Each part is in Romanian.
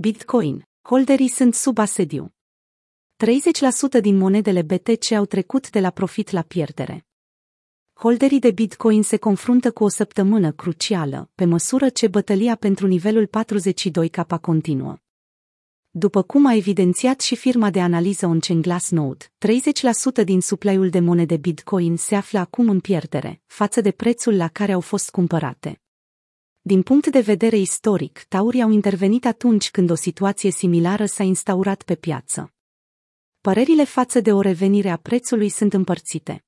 Bitcoin. Holderii sunt sub asediu. 30% din monedele BTC au trecut de la profit la pierdere. Holderii de Bitcoin se confruntă cu o săptămână crucială, pe măsură ce bătălia pentru nivelul 42K continuă. După cum a evidențiat și firma de analiză on-chain Glassnode, 30% din supply-ul de monede Bitcoin se află acum în pierdere, față de prețul la care au fost cumpărate. Din punct de vedere istoric, taurii au intervenit atunci când o situație similară s-a instaurat pe piață. Părerile față de o revenire a prețului sunt împărțite.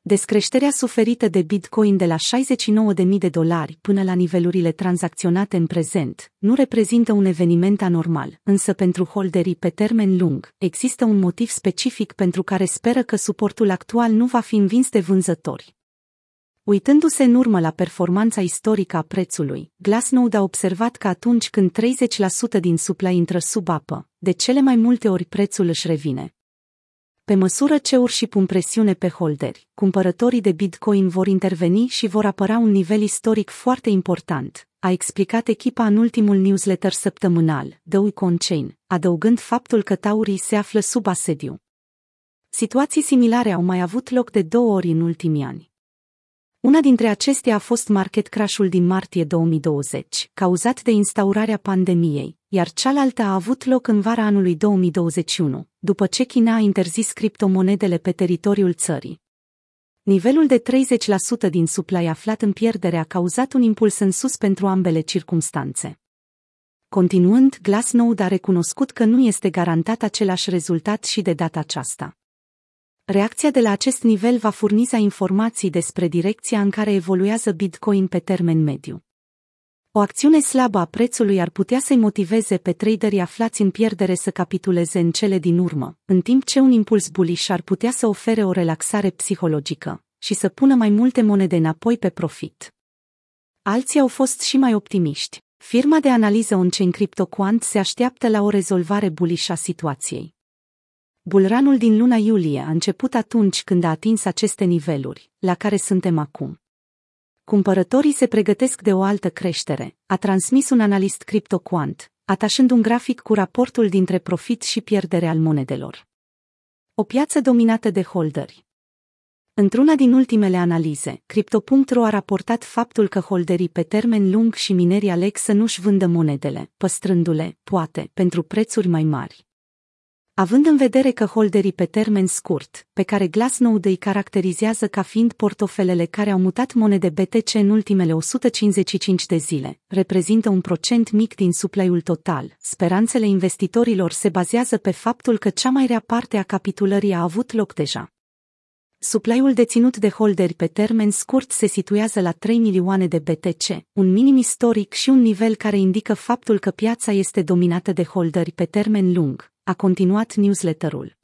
Descreșterea suferită de Bitcoin de la 69.000 de dolari până la nivelurile tranzacționate în prezent nu reprezintă un eveniment anormal, însă pentru holderii pe termen lung există un motiv specific pentru care speră că suportul actual nu va fi învins de vânzători. Uitându-se în urmă la performanța istorică a prețului, Glassnode a observat că atunci când 30% din supply intră sub apă, de cele mai multe ori prețul își revine. Pe măsură ce urși pun presiune pe holderi, cumpărătorii de Bitcoin vor interveni și vor apăra un nivel istoric foarte important, a explicat echipa în ultimul newsletter săptămânal, The Week on Chain, adăugând faptul că taurii se află sub asediu. Situații similare au mai avut loc de două ori în ultimii ani. Una dintre acestea a fost market crash-ul din martie 2020, cauzat de instaurarea pandemiei, iar cealaltă a avut loc în vara anului 2021, după ce China a interzis criptomonedele pe teritoriul țării. Nivelul de 30% din supply aflat în pierdere a cauzat un impuls în sus pentru ambele circumstanțe. Continuând, Glassnode a recunoscut că nu este garantat același rezultat și de data aceasta. Reacția de la acest nivel va furniza informații despre direcția în care evoluează Bitcoin pe termen mediu. O acțiune slabă a prețului ar putea să-i motiveze pe traderii aflați în pierdere să capituleze în cele din urmă, în timp ce un impuls bullish ar putea să ofere o relaxare psihologică și să pună mai multe monede înapoi pe profit. Alții au fost și mai optimiști. Firma de analiză on-chain CryptoQuant se așteaptă la o rezolvare bullish a situației. Bulranul din luna iulie a început atunci când a atins aceste niveluri, la care suntem acum. Cumpărătorii se pregătesc de o altă creștere, a transmis un analist CryptoQuant, atașând un grafic cu raportul dintre profit și pierdere al monedelor. O piață dominată de holderi. Într-una din ultimele analize, Crypto.ro a raportat faptul că holderii pe termen lung și minerii aleg să nu-și vândă monedele, păstrându-le, poate, pentru prețuri mai mari. Având în vedere că holderii pe termen scurt, pe care Glassnode îi caracterizează ca fiind portofelele care au mutat monede BTC în ultimele 155 de zile, reprezintă un procent mic din supply-ul total, speranțele investitorilor se bazează pe faptul că cea mai rea parte a capitulării a avut loc deja. Supply-ul deținut de holderi pe termen scurt se situează la 3 milioane de BTC, un minim istoric și un nivel care indică faptul că piața este dominată de holderi pe termen lung, a continuat newsletterul.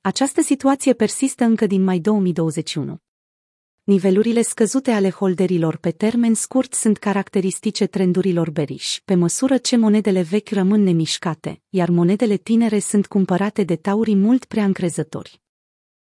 Această situație persistă încă din mai 2021. Nivelurile scăzute ale holderilor pe termen scurt sunt caracteristice trendurilor beriș, pe măsură ce monedele vechi rămân nemișcate, iar monedele tinere sunt cumpărate de taurii mult prea încrezători.